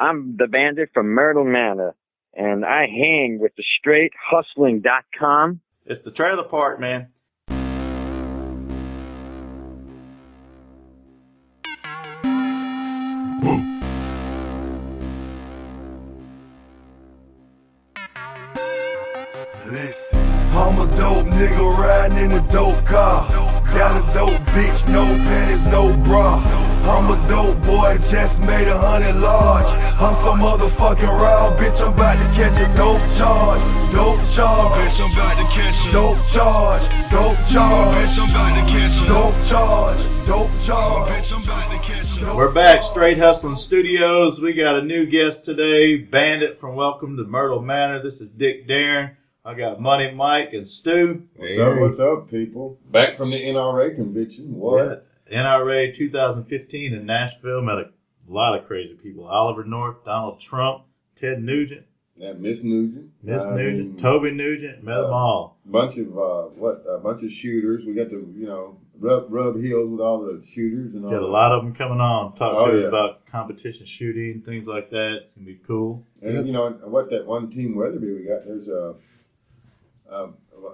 I'm the bandit from Myrtle Manor, and I hang with the Str8hustlin.com. It's the trailer park, man. Listen, I'm a dope nigga riding in a dope car. Got a dope bitch, no panties, no bra. I'm a dope boy, just made a hundred large. I'm some motherfucking raw bitch, I'm about to catch a dope charge. Dope charge. Bitch, I'm about to catch her. Dope charge. Dope charge. Bitch, I'm about to catch her. Dope charge. Dope charge. Bitch, I'm about to catch her. We're back, Straight Hustling Studios. We got a new guest today, Bandit from Welcome to Myrtle Manor. This is Dick Darin. I got Money Mike and Stu. What's up? What's up, people? Back from the NRA convention. What? NRA 2015 in Nashville. Met a lot of crazy people. Oliver North, Donald Trump, Ted Nugent, That Miss Nugent. Miss I Nugent, Toby Nugent. Met them uh, all. Bunch of uh, what? A bunch of shooters. We got to you know rub rub heels with all the shooters and all. Got a lot of them coming on. Talk Oh, to us yeah. about competition shooting, things like that. It's gonna be cool. And you know what that one team Weatherby we got. There's a uh,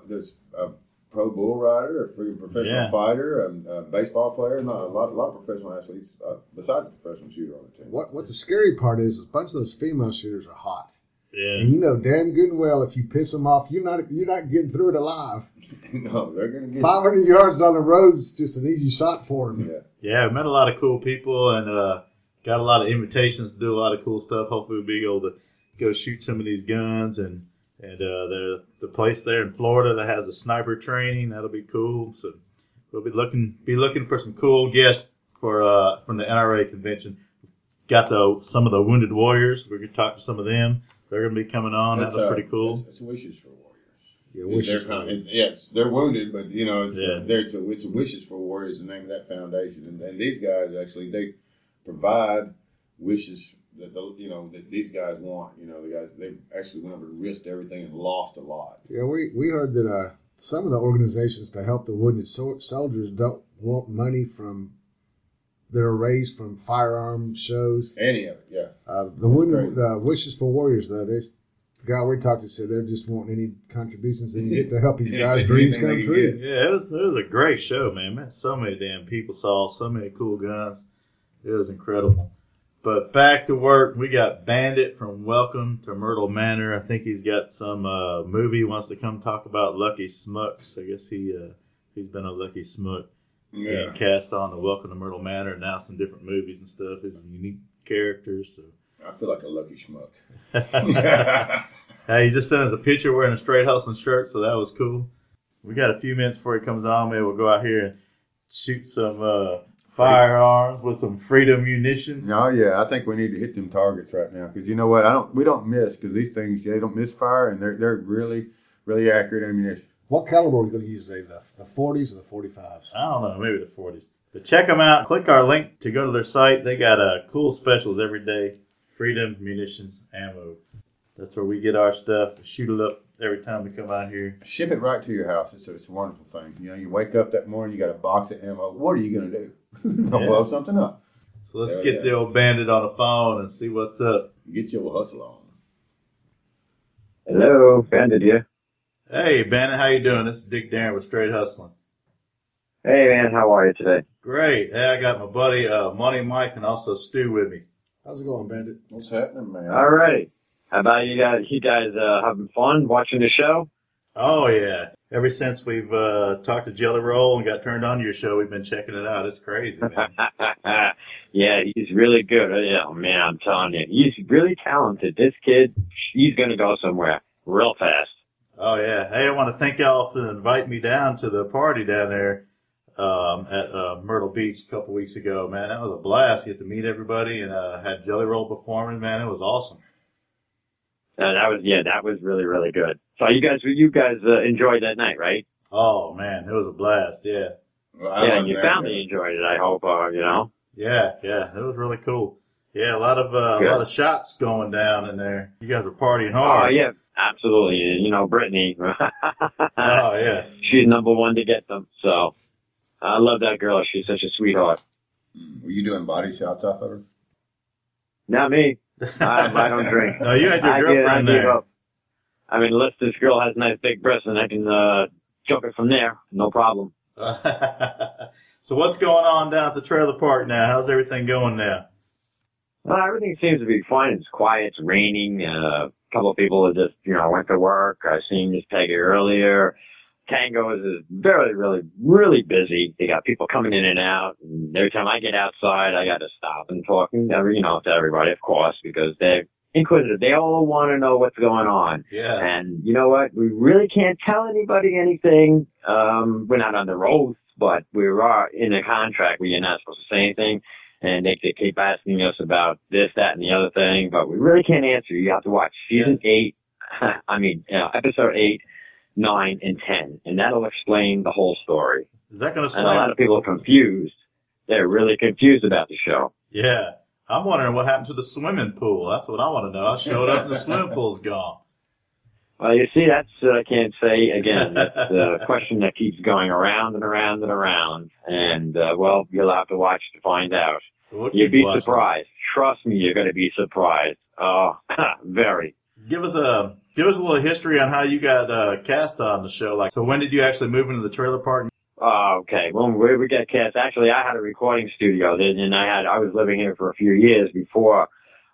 there's a pro bull rider, a freaking professional Yeah. fighter, a, a baseball player, not a lot, a lot of professional athletes uh, besides the professional shooter on the team. What what the scary part is, is a bunch of those female shooters are hot, Yeah. and you know damn good and well if you piss them off, you're not you're not getting through it alive. no, they're gonna get. 500 yards down the road is just an easy shot for them. Yeah. Yeah, we met a lot of cool people and uh, got a lot of invitations to do a lot of cool stuff. Hopefully, we'll be able to go shoot some of these guns and and uh, the the place there in Florida that has the sniper training that'll be cool. So we'll be looking be looking for some cool guests for uh, from the NRA convention. Got the some of the wounded warriors. We're gonna talk to some of them. They're gonna be coming on. That's, That'll uh, be pretty cool. It's, it's wishes for warriors. Yeah, wishes for kind them. yes, they're wounded, but you know, it's Yeah. uh. It's, a, it's a wishes for warriors. The name of that foundation, and, and these guys actually they provide wishes that the, you know that these guys want. You know, the guys they actually went over and risked everything and lost a lot. Yeah, we we heard that uh, some of the organizations to help the wounded so- soldiers don't want money from that are raised from firearm shows. Any of it, yeah. Uh, the wounded, great. the wishes for warriors though, they the guy we talked to said they're just wanting any contributions they can get to help these guys' dreams come true. get. Yeah, it was, it was a great show, man. Met so many damn people, saw so many cool guns. It was incredible. But back to work, we got Bandit from Welcome to Myrtle Manor. I think he's got some uh, movie he wants to come talk about Lucky Schmucks. I guess he uh, he's been a Lucky Schmuck Yeah. cast on to Welcome to Myrtle Manor, and now some different movies and stuff. His unique characters. So. I feel like a lucky schmuck. Hey, he just sent us a picture wearing a straight hustling shirt, so that was cool. We got a few minutes before he comes on. Maybe we'll go out here and shoot some uh, firearms with some freedom munitions. Oh yeah, I think we need to hit them targets right now because you know what? I don't. We don't miss because these things they don't misfire and they're they're really really accurate ammunition. What caliber are we going to use today? The the 40s or the 45s? I don't know, maybe the 40s. But check them out. Click our link to go to their site. They got uh, cool specials every day. Freedom munitions ammo. That's where we get our stuff. Shoot it up every time we come out here. Ship it right to your house. It's a, it's a wonderful thing. You know, you wake up that morning, you got a box of ammo. What are you gonna do? Gonna Yeah. blow something up. So let's Hell get yeah. the old bandit on the phone and see what's up. Get your hustle on. Hello, Bandit here. Hey, Bandit, how you doing? This is Dick Darin with Straight Hustling. Hey, man, how are you today? Great. Hey, I got my buddy uh, Money Mike and also Stu with me. How's it going, Bandit? What's happening, man? All right. How about you guys? You guys uh, having fun watching the show? Oh yeah. Ever since we've uh, talked to Jelly Roll and got turned on to your show, we've been checking it out. It's crazy, man. yeah, he's really good. Yeah, man, I'm telling you, he's really talented. This kid, he's gonna go somewhere real fast. oh yeah. Hey, I want to thank y'all for inviting me down to the party down there um, at uh, Myrtle Beach a couple weeks ago. Man, that was a blast. Get to meet everybody and uh, had Jelly Roll performing. Man, it was awesome. Uh, that was yeah, that was really really good. So you guys, you guys uh, enjoyed that night, right? Oh man, it was a blast. Yeah. Well, yeah, wasn't and your there, family enjoyed it. I hope. Uh, you know. Yeah, yeah, it was really cool. Yeah, a lot of uh, a lot of shots going down in there. You guys were partying hard. Oh yeah, absolutely. You know, Brittany. Oh yeah. She's number one to get them. So I love that girl. She's such a sweetheart. Were you doing body shots off of her? Not me. I, I don't drink. No, you had your I give- girlfriend I there. I mean, unless this girl has nice big breasts and I can uh, jump it from there, no problem. so what's going on down at the trailer park now? How's everything going now? Well, everything seems to be fine. It's quiet. It's raining. Uh, a couple of people have just, you know, went to work. I seen Miss Peggy earlier. Tango is is very, really, really busy. They got people coming in and out. And every time I get outside, I got to stop and talk, and every, you know, to everybody, of course, because they're inquisitive. They all want to know what's going on. Yeah. And you know what? We really can't tell anybody anything. Um, we're not under oath, but we are in a contract where you're not supposed to say anything. And they, they keep asking us about this, that, and the other thing, but we really can't answer. You have to watch season eight. I mean, uh, episode eight, nine, and ten, and that'll explain the whole story. Is that going to And a lot of people are confused. They're really confused about the show. Yeah. I'm wondering what happened to the swimming pool. That's what I want to know. I showed up and the swimming pool's gone. Well, you see, that's uh, I can't say again. That's the question that keeps going around and around and around. And uh, well, you'll have to watch to find out. We'll You'd be watching. surprised. Trust me, you're going to be surprised. Oh, very. Give us a give us a little history on how you got uh, cast on the show. Like, so when did you actually move into the trailer park? Oh, okay. Well, we we get cast. Actually, I had a recording studio, and I had I was living here for a few years before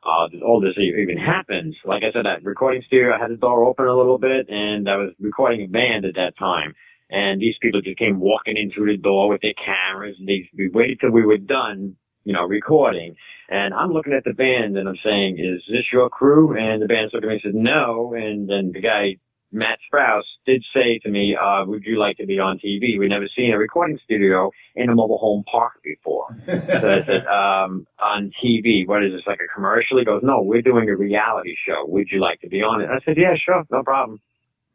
uh, all this even happened. Like I said, that recording studio I had the door open a little bit, and I was recording a band at that time. And these people just came walking in through the door with their cameras, and they we waited till we were done, you know, recording. And I'm looking at the band, and I'm saying, "Is this your crew?" And the band looking at me and said, "No." And then the guy Matt Sprouse did say to me, uh, would you like to be on TV? We'd never seen a recording studio in a mobile home park before. So I said, um, on TV, what is this, like a commercial? He goes, no, we're doing a reality show. Would you like to be on it? I said, yeah, sure, no problem.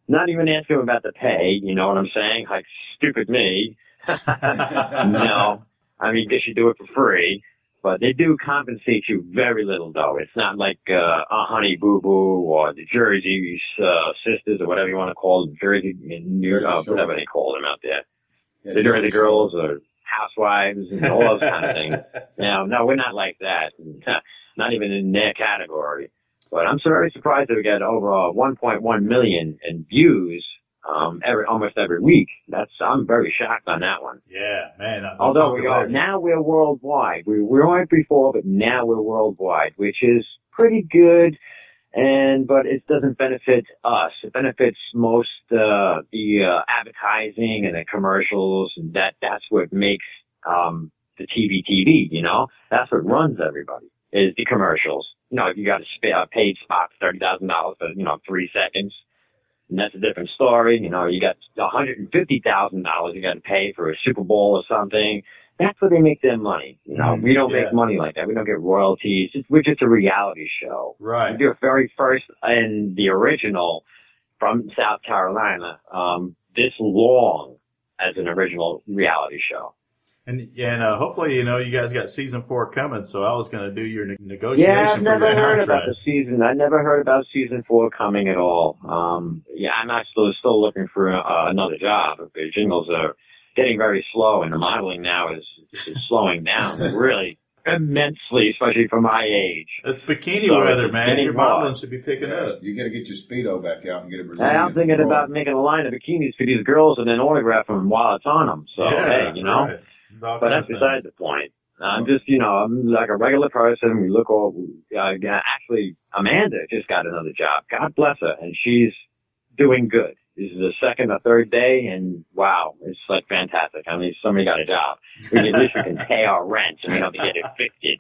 Not even asking him about the pay, you know what I'm saying? Like, stupid me. no. I mean, they should do it for free. But they do compensate you very little, though. It's not like uh, a Honey Boo Boo or the Jersey uh, Sisters or whatever you want to call them, Jersey, New, Jersey uh, Shore. whatever they call them out there. Yeah, The Jersey Shore. Girls or Housewives and all those kind of things. No, no, we're not like that. Not even in their category. But I'm very surprised that we got over uh, 1.1 million in views um, every almost every week. That's I'm very shocked on that one. Yeah, man. uh, Although we are now we're worldwide. We weren't before, but now we're worldwide, which is pretty good. And but it doesn't benefit us. It benefits most uh, the uh, advertising and the commercials, and that that's what makes um, the TV TV. You know, that's what runs everybody is the commercials. You know, if you got a, sp- a paid spot thirty thousand dollars for you know three seconds, and that's a different story. You know, you got one hundred and fifty thousand dollars you got to pay for a Super Bowl or something. That's where they make their money. You know, Mhm, we don't yeah. make money like that. We don't get royalties. It's, we're just a reality show. right. We do it very first and the original from South Carolina. Um, this long as an original reality show. And and uh, hopefully, you know, you guys got season four coming. So I was going to do your ne- negotiation Yeah, I've for never your heard about the season. I never heard about season four coming at all. Um, yeah, I'm actually still looking for uh, another job. The jingles are getting very slow, and the modeling now is, is slowing down really immensely, especially for my age. It's bikini So weather, it's man. getting Your modeling should be picking Yeah, up. you got to get your speedo back out and get a Brazilian. And I'm thinking about making a line of bikinis for these girls and then autograph them while it's on them. So yeah, hey, you know. right. All But that's of besides the point. I'm just, you know, I'm like a regular person. We look all, uh, actually, Amanda just got another job. God bless her. And she's doing good. This is the second or third day and wow, it's like fantastic. I mean, somebody got a job. We can, at least we can pay our rent and we don't have to get evicted.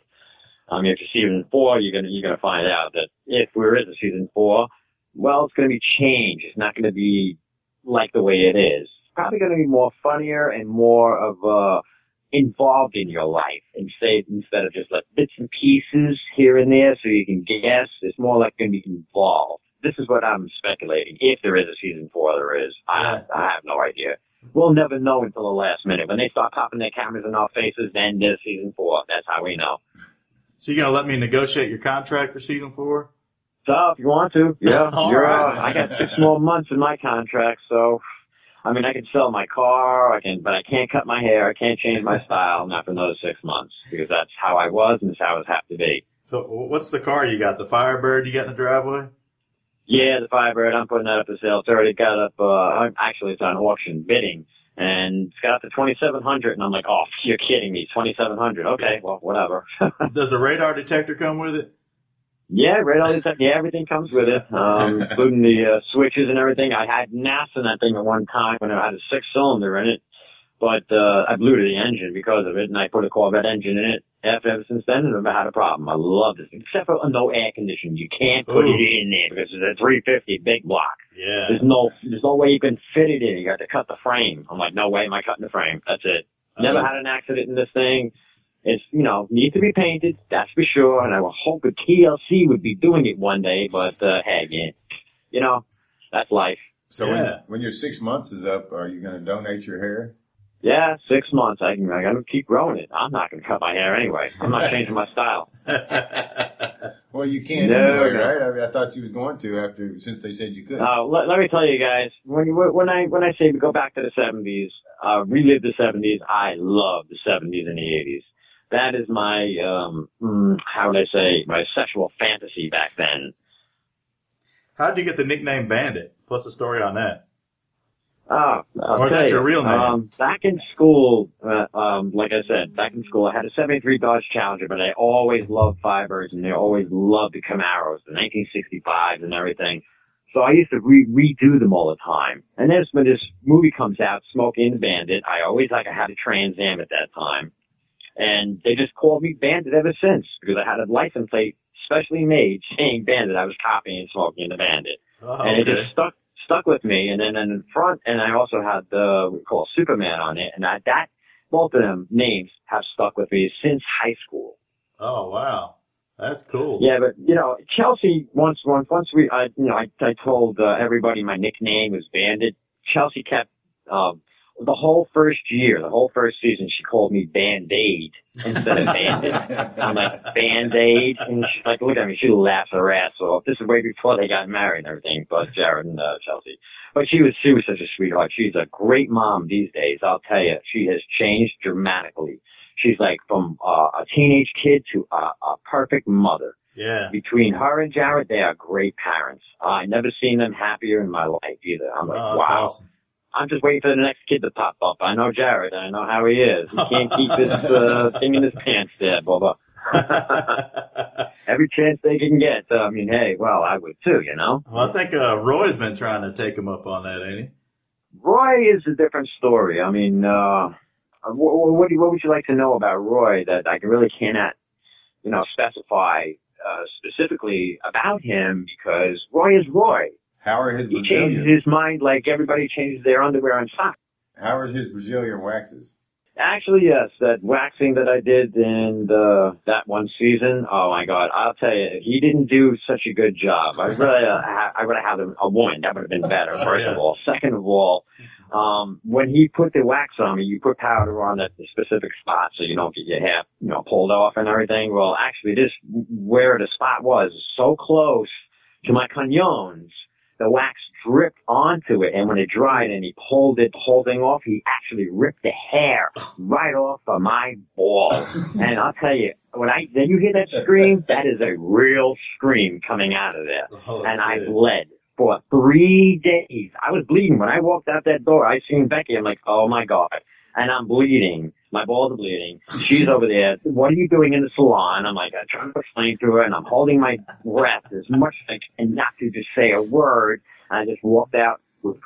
I mean, after season four, you're gonna, you're gonna find out that if there is a season four, well, it's gonna be changed. It's not gonna be like the way it is. It's probably gonna be more funnier and more of, uh, involved in your life and say instead of just like bits and pieces here and there so you can guess, it's more like going to be involved. This is what I'm speculating. If there is a season four, there is. I, I have no idea. We'll never know until the last minute. When they start popping their cameras in our faces, then there's season four. That's how we know. So you're going to let me negotiate your contract for season four? So if you want to, yeah, you're, right. uh, I got six more months in my contract, so I mean, I can sell my car, I can, but I can't cut my hair, I can't change my style, not for another six months because that's how I was and it's how it have to be. So what's the car you got? The Firebird you got in the driveway? Yeah, the Firebird. I'm putting that up for sale. It's already got up. Uh, actually, it's on auction bidding, and it's got up to 2,700. And I'm like, oh, you're kidding me, 2,700. Okay, well, whatever. Does the radar detector come with it? Yeah, right. All this, stuff, yeah, everything comes with it, um, including the uh, switches and everything. I had NOS in that thing at one time when I had a six cylinder in it, but uh, I blew to the engine because of it, and I put a Corvette engine in it. After ever since then, I've never had a problem. I love this, thing. except for no air conditioning. You can't put Ooh. it in there because it's a 350 big block. Yeah. There's no, there's no way you can fit it in. You got to cut the frame. I'm like, no way am I cutting the frame. That's it. Never had an accident in this thing. It's, you know, needs to be painted. That's for sure. And I would hope a TLC would be doing it one day, but, uh, hey, man, you know, that's life. So Yeah. when, when your six months is up, are you going to donate your hair? Yeah, six months. I can, I gotta keep growing it. I'm not gonna cut my hair anyway. I'm not changing my style. Well, you can't No, anyway, no. right? I, mean, I thought you was going to after since they said you could. Uh, let, let me tell you guys, when when I when I say we go back to the 70s, uh, relive the 70s, I love the 70s and the 80s. That is my um, mm, how would I say my sexual fantasy back then. How did you get the nickname Bandit? What's the story on that? Ah, I'll Or is that your real name? Um, back in school, uh, um, like I said, back in school, I had a 73 Dodge Challenger, but I always loved Fibers and I always loved the Camaros, the 1965s and everything. So I used to re- redo them all the time. And then when this movie comes out, Smokey and the Bandit, I always like I had a Trans Am at that time. And they just called me Bandit ever since because I had a license plate specially made saying Bandit. I was copying and Smokey and the Bandit Oh, and it just stuck stuck with me. And then in front, and I also had the we call Superman on it, and I, that both of them names have stuck with me since high school. Oh wow, that's cool. Yeah, but you know, Chelsea once once once we I you know I I told uh, everybody my nickname was Bandit. Chelsea kept um the whole first year, the whole first season, she called me Band Aid instead of Bandit. I'm like Band Aid, and she's like, look at me, she laughs her ass off. This is way before they got married and everything, but Jared and uh, Chelsea. But she was she was such a sweetheart. She's a great mom these days. I'll tell you, she has changed dramatically. She's like from uh, a teenage kid to a, a perfect mother. Yeah. Between her and Jared, they are great parents. I never seen them happier in my life either. I'm like, wow. awesome. I'm just waiting for the next kid to pop up. I know Jared. I know how he is. He can't keep his uh, thing in his pants there, Bubba. Every chance they can get. Uh, I mean, hey, well, I would too, you know. well, I think uh, Roy's been trying to take him up on that, ain't he? Roy is a different story. I mean, uh, what, what, what would you like to know about Roy that I really cannot, you know, specify uh, specifically about him because Roy is Roy. How are his He changes his mind like everybody changes their underwear and socks. How are his Brazilian waxes? Actually, yes, that waxing that I did in the, that one season. Oh my God, I'll tell you, he didn't do such a good job. I really, uh, I would have had a, a woman. That would have been better. First Yeah. of all, second of all, um, when he put the wax on me, you put powder on at the specific spot so you don't get your hair, you know, pulled off and everything. Well, actually, this where the spot was so close to my canyons the wax dripped onto it, and when it dried and he pulled it, the whole thing off, he actually ripped the hair right off of my ball. and I'll tell you, when I then you hear that scream, that is a real scream coming out of there. Oh, and I bled for three days. I was bleeding when I walked out that door. I seen Becky. I'm like, oh my god, and I'm bleeding. My balls are bleeding. She's over there. What are you doing in the salon? I'm like, I'm trying to explain to her, and I'm holding my breath as much as I can not to just say a word. And I just walked out with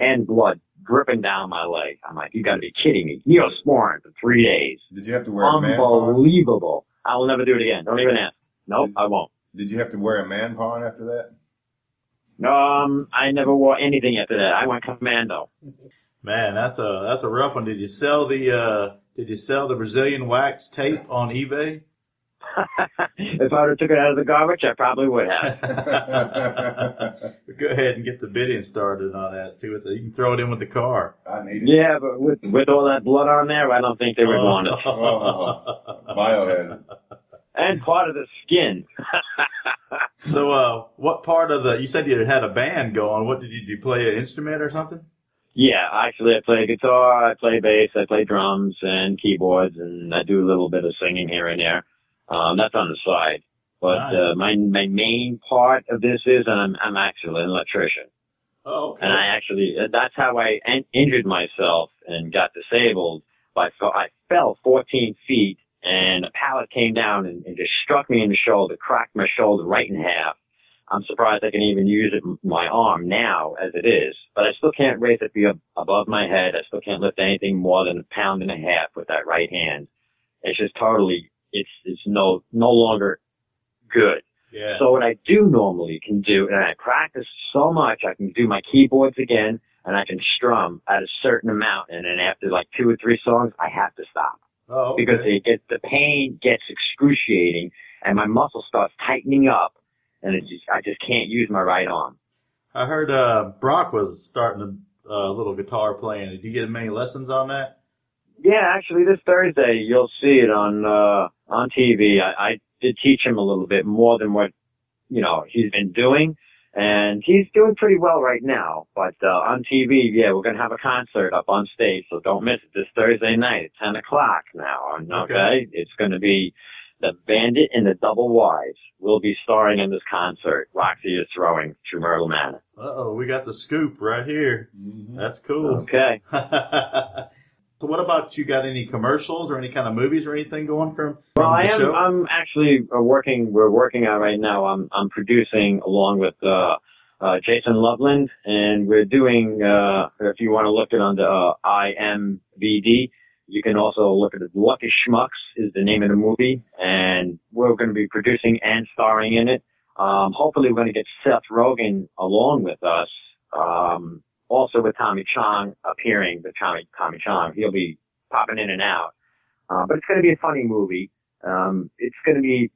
and blood dripping down my leg. I'm like, you got to be kidding me. Neosporin for three days. Did you have to wear a man? Unbelievable. I will never do it again. Don't even ask. Nope, I won't. Did you have to wear a man pawn after that? Um, I never wore anything after that. I went commando. Man, that's a that's a rough one. Did you sell the uh, Did you sell the Brazilian wax tape on eBay? if I would have took it out of the garbage, I probably would have. Go ahead and get the bidding started on that. See what the, you can throw it in with the car. I need it. Yeah, but with with all that blood on there, I don't think they would want it. Oh, biohazard. And part of the skin. so, uh, what part of the? You said you had a band going. What did you do? Play an instrument or something? Yeah, actually, I play guitar, I play bass, I play drums and keyboards, and I do a little bit of singing here and there. Um, that's on the side. But Nice. uh, my my main part of this is I'm I'm actually an electrician, Oh, okay. and I actually uh, that's how I en- injured myself and got disabled. By fe- I fell 14 feet, and a pallet came down and, and just struck me in the shoulder, cracked my shoulder right in half. I'm surprised I can even use it my arm now as it is, but I still can't raise it be above my head. I still can't lift anything more than a pound and a half with that right hand. It's just totally it's it's no no longer good. yeah. So what I do normally can do, and I practice so much, I can do my keyboards again, and I can strum at a certain amount, and then after like two or three songs, I have to stop oh, okay. because it gets the pain gets excruciating, and my muscle starts tightening up, and it's just I just can't use my right arm. I heard uh, Brock was starting a uh, little guitar playing. Did you get many lessons on that? Yeah, actually, this Thursday you'll see it on uh, on TV. I, I did teach him a little bit more than what you know he's been doing, and he's doing pretty well right now. But uh, on TV, yeah, we're gonna have a concert up on stage, so don't miss it this Thursday night at ten o'clock. Now, Okay. okay, it's gonna be the Bandit and the Double Wides will be starring in this concert. Roxy is throwing to Myrtle Manor. Uh oh, we got the scoop right here. Mhm. That's cool. Okay. so, what about you? Got any commercials or any kind of movies or anything going from, from Well, I the am. show? I'm actually uh, working. We're working on right now. I'm I'm producing along with uh, uh, Jason Loveland, and we're doing. Uh, if you want to look it on the uh, IMVD, you can also look at it. Lucky Schmucks is the name of the movie, and we're going to be producing and starring in it. Um, hopefully, we're going to get Seth Rogen along with us. Um, also with Tommy Chong appearing, with Tommy Tommy Chong, he'll be popping in and out. Uh, but it's going to be a funny movie. Um, it's going to be,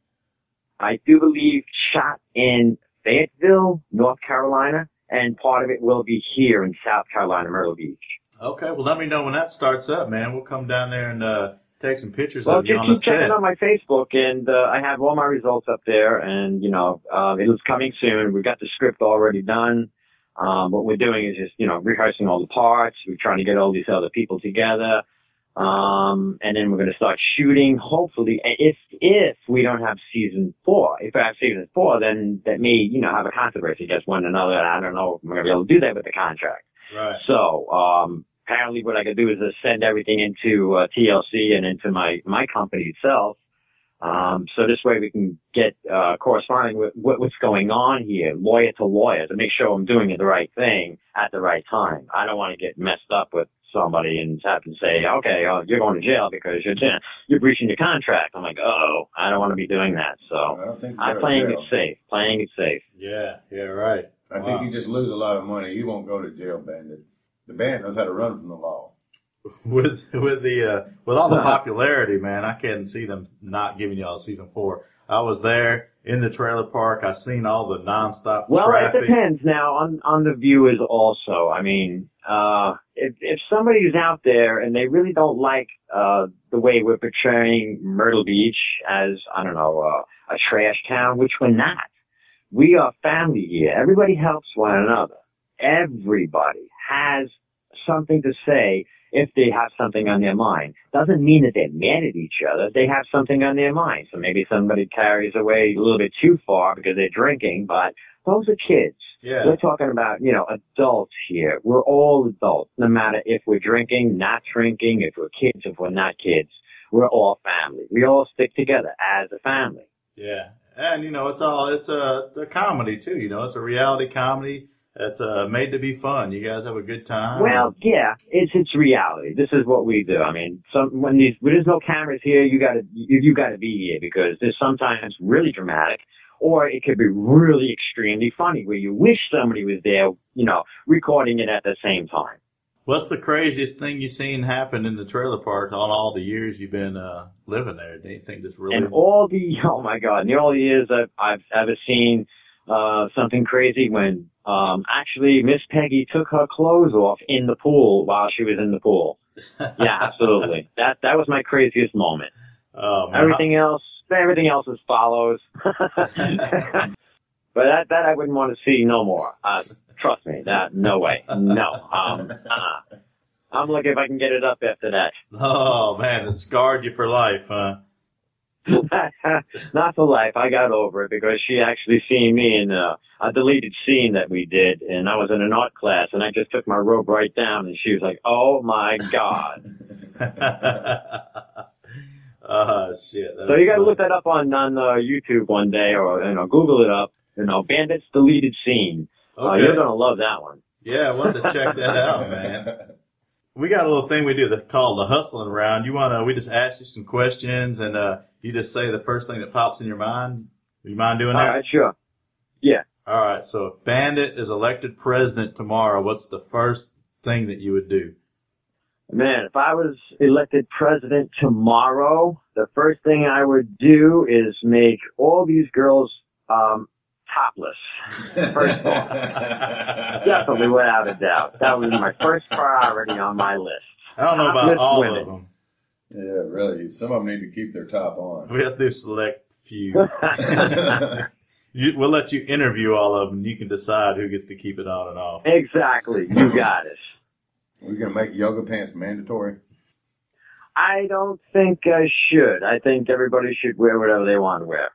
I do believe, shot in Fayetteville, North Carolina, and part of it will be here in South Carolina, Myrtle Beach. Okay, well, let me know when that starts up, man. We'll come down there and uh, take some pictures Well, of you just on the keep checking set. on my Facebook, and uh, I have all my results up there. And you know, uh, it is coming soon. We've got the script already done. Um, what we're doing is just you know rehearsing all the parts. We're trying to get all these other people together, um, and then we're going to start shooting. Hopefully, if if we don't have season four, if I have season four, then that may you know have a controversy against one another. I don't know if we're going to be able to do that with the contract. Right. So, um, apparently what I could do is just send everything into uh, TLC and into my, my company itself. Um, so this way we can get, uh, corresponding with what, what's going on here, lawyer to lawyer, to make sure I'm doing the right thing at the right time. I don't want to get messed up with somebody and have to say, okay, oh, you're going to jail because you're, you're breaching your contract. I'm like, oh, I don't want to be doing that. So I I'm playing it safe, playing it safe. Yeah, yeah, right. I think you just lose a lot of money. You won't go to jail, Bandit. The band knows how to run from the law. With with the uh, with all the popularity, man, I can't see them not giving y'all season four. I was there in the trailer park. I seen all the nonstop Well, traffic. it depends now on on the viewers also. I mean, uh, if if somebody's out there and they really don't like uh, the way we're portraying Myrtle Beach as I don't know uh, a trash town, which we're not. We are family here. Everybody helps one another. Everybody has something to say if they have something on their mind. Doesn't mean that they're mad at each other. They have something on their mind. So maybe somebody carries away a little bit too far because they're drinking, but those are kids. Yeah, We're talking about, you know, adults here. We're all adults, no matter if we're drinking, not drinking, if we're kids, if we're not kids. We're all family. We all stick together as a family. yeah, and you know it's all it's a, a comedy too. You know, it's a reality comedy. It's uh, made to be fun. You guys have a good time. Well, yeah, it's it's reality. This is what we do. I mean, some when these when there's no cameras here, you gotta you, you gotta be here because there's sometimes really dramatic, or it could be really extremely funny where you wish somebody was there, you know, recording it at the same time. What's the craziest thing you've seen happen in the trailer park on all the years you've been uh, living there? Anything that's really And all the oh my god, in all the years I've I've ever seen uh something crazy when um actually Miss Peggy took her clothes off in the pool while she was in the pool. Yeah, absolutely. that that was my craziest moment. Oh, man. Everything else everything else is follows. but that that I wouldn't want to see no more. Uh trust me, that no way. No. Um uh-uh. I'm lucky if I can get it up after that. Oh man, it scarred you for life, huh? Not for life. I got over it because she actually seen me in a, a deleted scene that we did, and I was in an art class, and I just took my robe right down, and she was like, "Oh my god!" oh shit. so you got to look that up on on uh, YouTube one day, or you know, Google it up. You know, Bandits deleted scene. Uh, you're gonna love that one. yeah, I wanted to check that out, man. We got a little thing we do that's called the hustling round. You wanna? We just ask you some questions, and uh, you just say the first thing that pops in your mind. You mind doing All that? right, sure. Yeah. All right. So if Bandit is elected president tomorrow, what's the first thing that you would do? Man, if I was elected president tomorrow, the first thing I would do is make all these girls um, topless. First of all. Definitely, without a doubt. That was my first priority on my list. I don't know about Topless all women. of them. Yeah, really. Some of them need to keep their top on. We have to select few. You, we'll let you interview all of them. You can decide who gets to keep it on and off. exactly. You got it. We're gonna make yoga pants mandatory. I don't think I should. I think everybody should wear whatever they want to wear.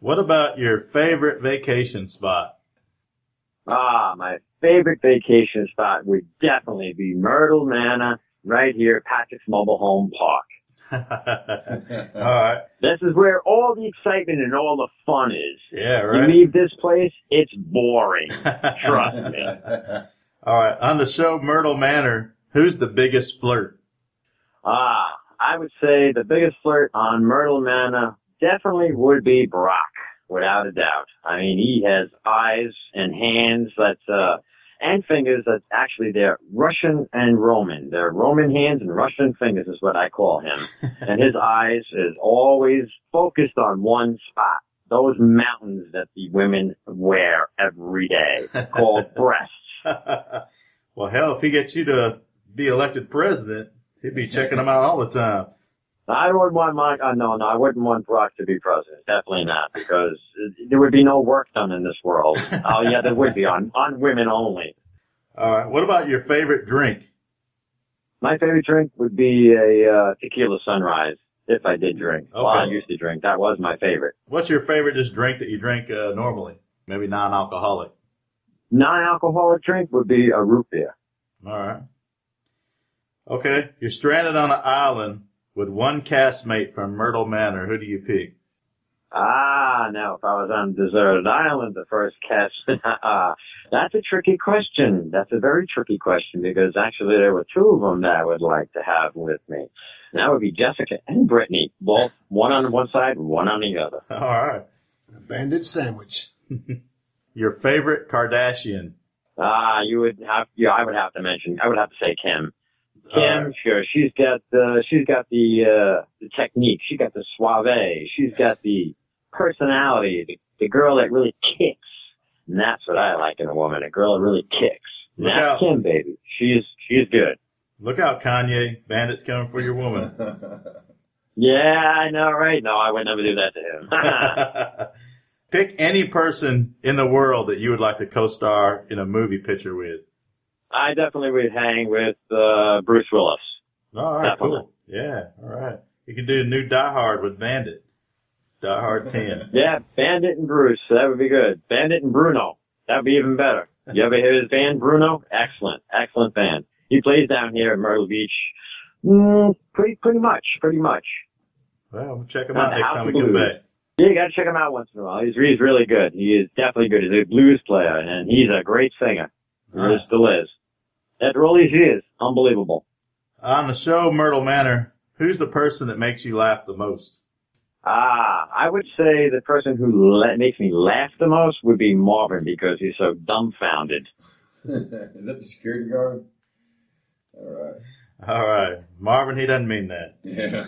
What about your favorite vacation spot? Ah, my favorite vacation spot would definitely be Myrtle Manor, right here, at Patrick's Mobile Home Park. all right. This is where all the excitement and all the fun is. Yeah, right. You leave this place, it's boring. Trust me. all right. On the show Myrtle Manor, who's the biggest flirt? Ah, I would say the biggest flirt on Myrtle Manor definitely would be Brock, without a doubt. I mean, he has eyes and hands that, uh, and fingers that actually they're Russian and Roman. They're Roman hands and Russian fingers is what I call him. and his eyes is always focused on one spot. Those mountains that the women wear every day called breasts. well, hell, if he gets you to be elected president, he'd be checking them out all the time. I wouldn't want my, uh, no, no, I wouldn't want Brock to be president. Definitely not, because there would be no work done in this world. Oh yeah, there would be on, on women only. All right. What about your favorite drink? My favorite drink would be a, uh, tequila sunrise, if I did drink. Well, I used to drink. That was my favorite. What's your favorite just drink that you drink uh, normally? Maybe non-alcoholic. Non-alcoholic drink would be a root beer. All right. Okay. You're stranded on an island with one castmate from Myrtle Manor. Who do you pick? Ah, now if I was on a deserted island, the first cast, uh, that's a tricky question. That's a very tricky question because actually there were two of them that I would like to have with me. And that would be Jessica and Brittany, both one on one side, one on the other. All right. A bandit sandwich. Your favorite Kardashian. Ah, you would have, yeah, I would have to mention, I would have to say Kim. Kim, All right. sure, she's got, uh, she's got the, uh, the technique, she's got the suave, she's got the personality, the, the girl that really kicks. And that's what I like in a woman, a girl that really kicks. Look that's out. Kim, baby. She's, she's good. Look out, Kanye. Bandits coming for your woman. Yeah, I know, right? No, I would never do that to him. Pick any person in the world that you would like to co-star in a movie picture with. I definitely would hang with, uh, Bruce Willis. All right, Definitely. cool. Yeah, all right. You can do a new Die Hard with Bandit. Die Hard 10. Yeah, Bandit and Bruce, that would be good. Bandit and Bruno, that would be even better. You ever hear his band, Bruno? Excellent, excellent band. He plays down here at Myrtle Beach. Mm, pretty, pretty much, pretty much. Well, we'll check him out next time we come back. Yeah, you gotta check him out once in a while. He's, he's really good. He is definitely good. He's a blues player, and he's a great singer. Nice. still is. After all really is unbelievable. On the show Myrtle Manor, who's the person that makes you laugh the most? Ah, I would say the person who la- makes me laugh the most would be Marvin because he's so dumbfounded. Is that the security guard? All right. All right. Marvin, he doesn't mean that. Yeah.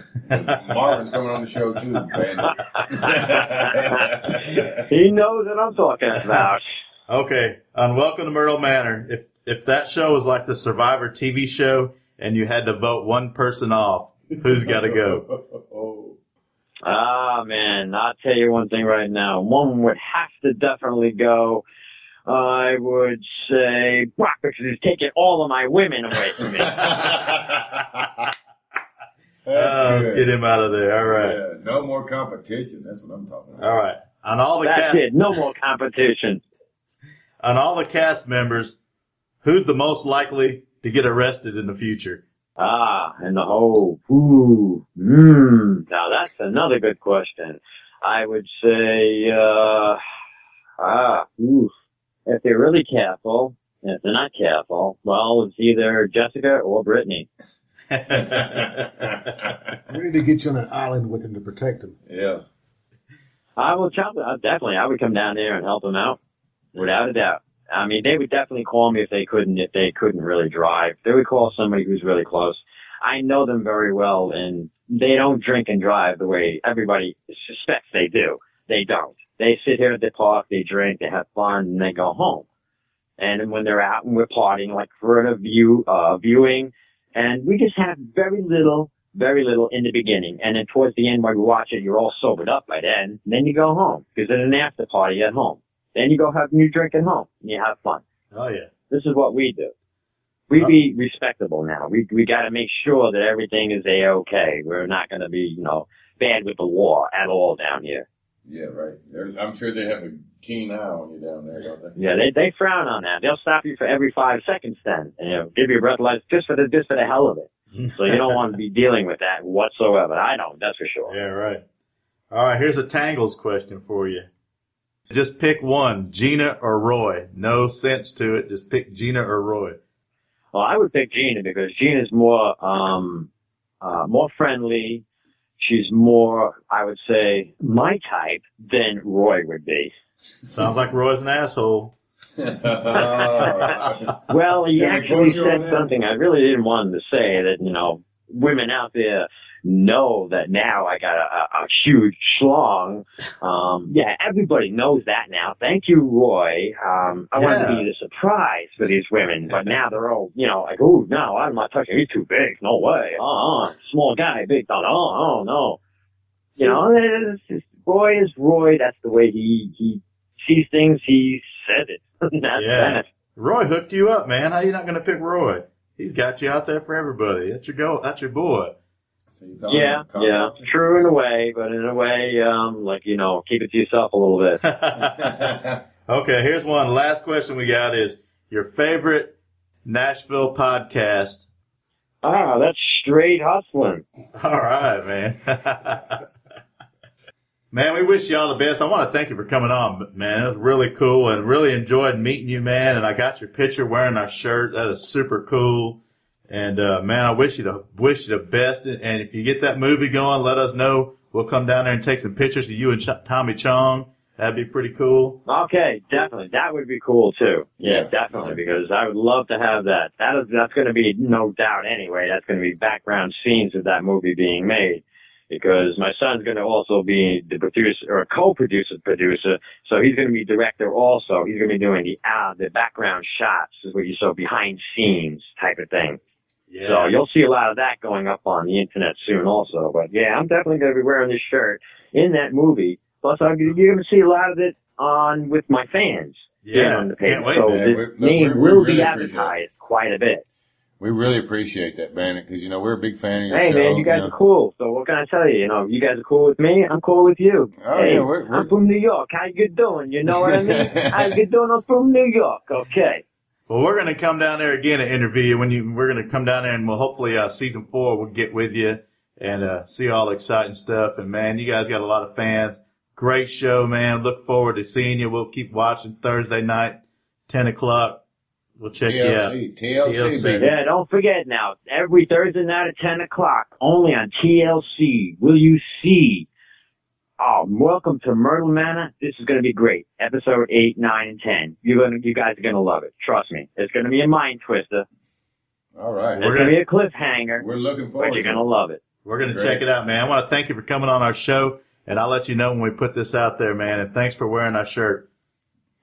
Marvin's coming on the show too, He knows what I'm talking about. Okay. On Welcome to Myrtle Manor, if, if that show was like the Survivor TV show and you had to vote one person off, who's got to go? oh. Ah, man, I'll tell you one thing right now. One would have to definitely go. I would say Brock because he's taking all of my women away from me. Uh, let's get him out of there. All right. Yeah, no more competition. That's what I'm talking about. All right. On all the That's cast, it. No more competition. on all the cast members, who's the most likely to get arrested in the future? Ah, and the whole, ooh, mmm. Now that's another good question. I would say, uh, ah, ooh, if they're really careful, if they're not careful, well, it's either Jessica or Brittany. We need to get you on an island with him to protect him. yeah. I will chop it. Definitely, I would come down there and help them out, without a doubt. I mean, they would definitely call me if they couldn't, if they couldn't really drive. They would call somebody who's really close. I know them very well, and they don't drink and drive the way everybody suspects they do. They don't. They sit here at the park, they drink, they have fun, and they go home. And when they're out and we're partying, like for a view, uh, viewing, and we just have very little, very little in the beginning. And then towards the end, while you watch it, you're all sobered up by then. And then you go home because then an after party at home. Then you go have new drink at home and you have fun. Oh yeah. This is what we do. We be respectable now. We we got to make sure that everything is a okay. We're not going to be you know bad with the law at all down here. Yeah, right. They're, I'm sure they have a keen eye on you down there, don't they? Yeah, they they frown on that. They'll stop you for every five seconds. Then and, you know, give you a breathalyzer just for the just for the hell of it. So you don't want to be dealing with that whatsoever. I don't. That's for sure. Yeah, right. All right, here's a Tangles question for you. Just pick one, Gina or Roy. No sense to it. Just pick Gina or Roy. Well, I would pick Gina because Gina's more um uh more friendly. She's more, I would say, my type than Roy would be. Sounds like Roy's an asshole. Well, he Can actually quote you on said something I really didn't want him to say that, you know, women out there know that now I got a, a, a huge schlong. Um, yeah, everybody knows that now. Thank you, Roy. Um, I wanted to be the surprise for these women, but now they're all, you know, like, oh, no, I'm not touching. He's too big. No way. Oh, uh, small guy, big thought. Oh, oh, no. You know, just, Roy is Roy. That's the way he, he sees things. He says it. That's Yeah. that. Roy hooked you up, man. How you not going to pick Roy? He's got you out there for everybody. That's your go. That's your boy. So you call Yeah, him- yeah, him- true in a way, but in a way, um, like you know, keep it to yourself a little bit. okay, here's one. Last question we got is your favorite Nashville podcast. ah, that's straight hustling. All right, man. man, we wish you all the best. I want to thank you for coming on, man. It was really cool and really enjoyed meeting you, man. And I got your picture wearing our shirt. That is super cool. And, uh, man, I wish you the, wish you the best. And if you get that movie going, let us know. We'll come down there and take some pictures of you and Ch- Tommy Chong. That'd be pretty cool. Okay, definitely, that would be cool too. Yeah, Yeah. definitely, because I would love to have that. That is that's going to be no doubt anyway. That's going to be background scenes of that movie being made. Because my son's going to also be the producer or co-producer producer, so he's going to be director also. He's going to be doing the uh, the background shots, is what you saw behind scenes type of thing. Yeah. So you'll see a lot of that going up on the internet soon also. But yeah, I'm definitely going to be wearing this shirt in that movie. Plus, I'm, you're going to see a lot of it on with my fans. yeah. on the page. Can't wait, so man. this We- look, name we- we will really be advertised quite a bit. We really appreciate that, Bandit, because you know we're a big fan of your Hey show. man, you guys know. are cool. So what can I tell you? You know, you guys are cool with me. I'm cool with you. Oh, hey, yeah, we're- we're- I'm from New York. How you doing? You know what I mean? How you doing? I'm from New York. Okay. Well, we're going to come down there again and interview you. When you, we're going to come down there and we'll hopefully uh, season four we'll get with you and uh, see all the exciting stuff. And man, you guys got a lot of fans. Great show, man. Look forward to seeing you. We'll keep watching Thursday night, ten o'clock. We'll check you out. TLC, TLC, TLC. Yeah, don't forget now. Every Thursday night at 10 o'clock, only on TLC, will you see? Oh, welcome to Myrtle Manor. This is going to be great. Episode 8, 9, and 10. You're gonna, you guys are going to love it. Trust me. It's going to be a mind twister. All right, It's We're going to be a cliffhanger, we're looking forward. but you're going to love it. We're going to check it out, man. I want to thank you for coming on our show, and I'll let you know when we put this out there, man. And thanks for wearing our shirt.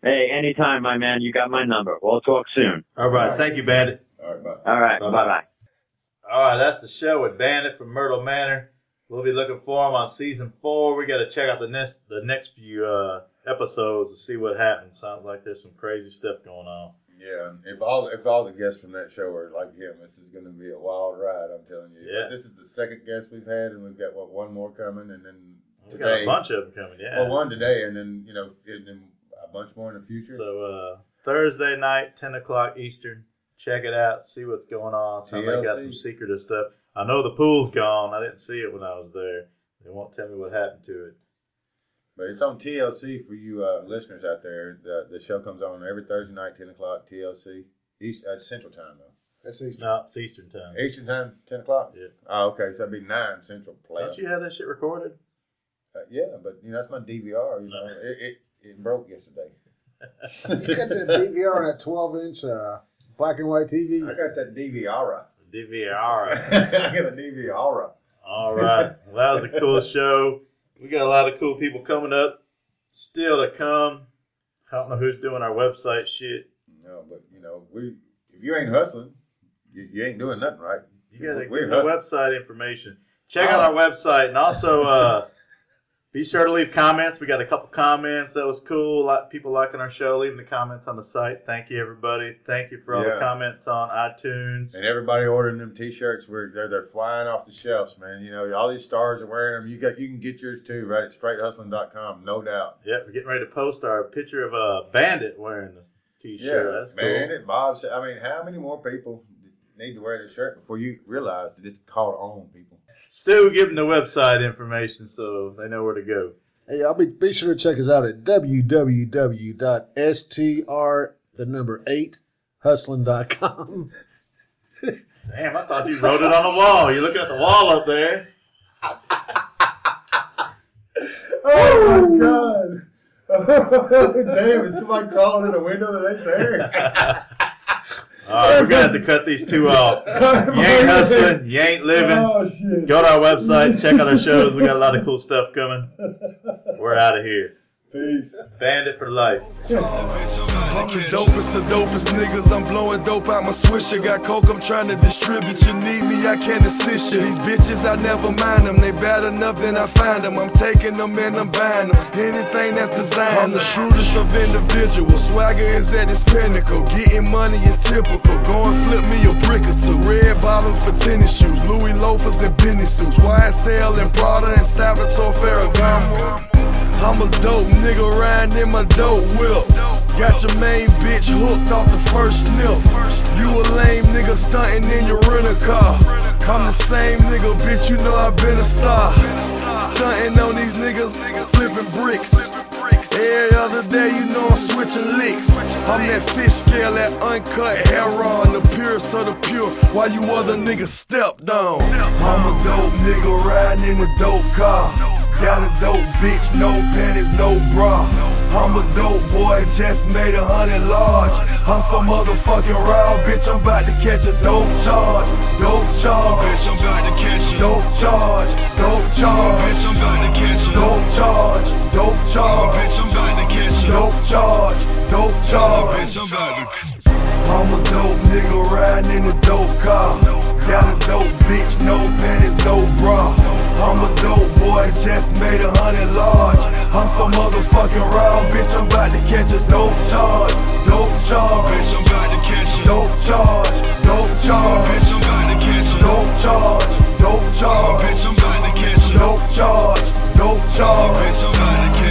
Hey, anytime, my man. You got my number. We'll talk soon. All right, All right. thank you, Bandit. All right, bye. All right. Bye-bye. Bye-bye. All right, that's the show with Bandit from Myrtle Manor. We'll be looking for him on season four. We got to check out the next the next few uh, episodes to see what happens. Sounds like there's some crazy stuff going on. Yeah, if all if all the guests from that show are like him, this is going to be a wild ride. I'm telling you. Yeah. But this is the second guest we've had, and we've got what one more coming, and then We got a bunch of them coming. Yeah. well, one today, and then you know, and then a bunch more in the future. So uh, Thursday night, ten o'clock Eastern. Check it out. See what's going on. So they got some secretive stuff. I know the pool's gone. I didn't see it when I was there. They won't tell me what happened to it. But it's on TLC for you uh, listeners out there. The, the show comes on every Thursday night, ten o'clock TLC East uh, Central Time though. That's Easter. No, it's Eastern time. Eastern Time, ten o'clock. Yeah. Oh, okay, so that'd be nine Central. Play. Don't you have that shit recorded? Uh, yeah, but you know that's my DVR. You know, it, it it broke yesterday. you got that DVR on that 12 inch uh, black and white TV. I got that DVR. DVR. I got a DVR. All right. Well, that was a cool show. We got a lot of cool people coming up. Still to come. I don't know who's doing our website shit. No, but you know, we if you ain't hustling, you, you ain't doing nothing right. You got to We're the hustling. website information. Check out our website and also uh, be sure to leave comments. We got a couple comments that was cool. A lot of people liking our show, leaving the comments on the site. Thank you, everybody. Thank you for all Yeah. the comments on iTunes. And everybody ordering them T-shirts, where they're they're flying off the shelves, man. You know, all these stars are wearing them. You got you can get yours too, right at Str8hustlin.com, no doubt. Yep, we're getting ready to post our picture of a bandit wearing the t-shirt. That's man. cool. Bob said. I mean, how many more people need to wear this shirt before you realize that it's caught on people? Give them the website information so they know where to go. Hey, I'll be, be sure to check us out at www.str, the number 8, hustling.com. Damn, I thought you wrote it on the wall. You're looking at the wall up there. Oh my god! Damn, is somebody crawling in the window that ain't there? All right, we're gonna have to cut these two off. You ain't hustling, you ain't living. Oh shit! Go to our website, check out our shows. We got a lot of cool stuff coming. We're out of here. Peace. Bandit for life. I'm the dopest of dopest niggas. I'm blowing dope out my swisher. Got coke, I'm trying to distribute. You need me, I can assist you. These bitches, I never mind them. They bad enough, then I find them. I'm taking them and I'm buying them. Anything that's designed. I'm the shrewdest of individuals. Swagger is at its pinnacle. Getting money is typical. Go and flip me a brick or two. Red bottoms for tennis shoes. Louis loafers and Benny suits. YSL and Prada and Salvatore Ferragamo. I'm a dope nigga riding in my dope whip. Got your main bitch hooked off the first snip. You a lame nigga stunting in your rental car. I'm the same nigga, bitch, you know I been a star. Stunting on these niggas, flipping bricks. Every other day, you know I'm switching licks. I'm that fish scale, that uncut hair on, the purest of the pure, while you other niggas stepped on. I'm a dope nigga riding in a dope car. Got a dope bitch, no panties, no bra. I'm a dope boy, just made a hundred large. I'm so motherfucking raw, bitch. I'm about to catch a dope charge, dope charge, Bitch, I'm about to catch you. dope charge, dope charge, Bitch, I'm about to catch you. dope charge, dope charge, Bitch, I'm about to catch you. dope charge, dope charge. Bitch, I'm about to. I'm a dope nigga riding in a dope car. Got a dope bitch, no panties, no bra. I'm a dope boy, just made a hundred large. I'm so motherfucking raw, bitch. I'm about to catch a dope charge, dope charge, Bitch, I'm about to catch you. dope charge, dope charge, Bitch, I'm about to catch you. dope charge, dope charge, Bitch, I'm about to catch you. dope charge, dope charge. Bitch, I'm about to catch.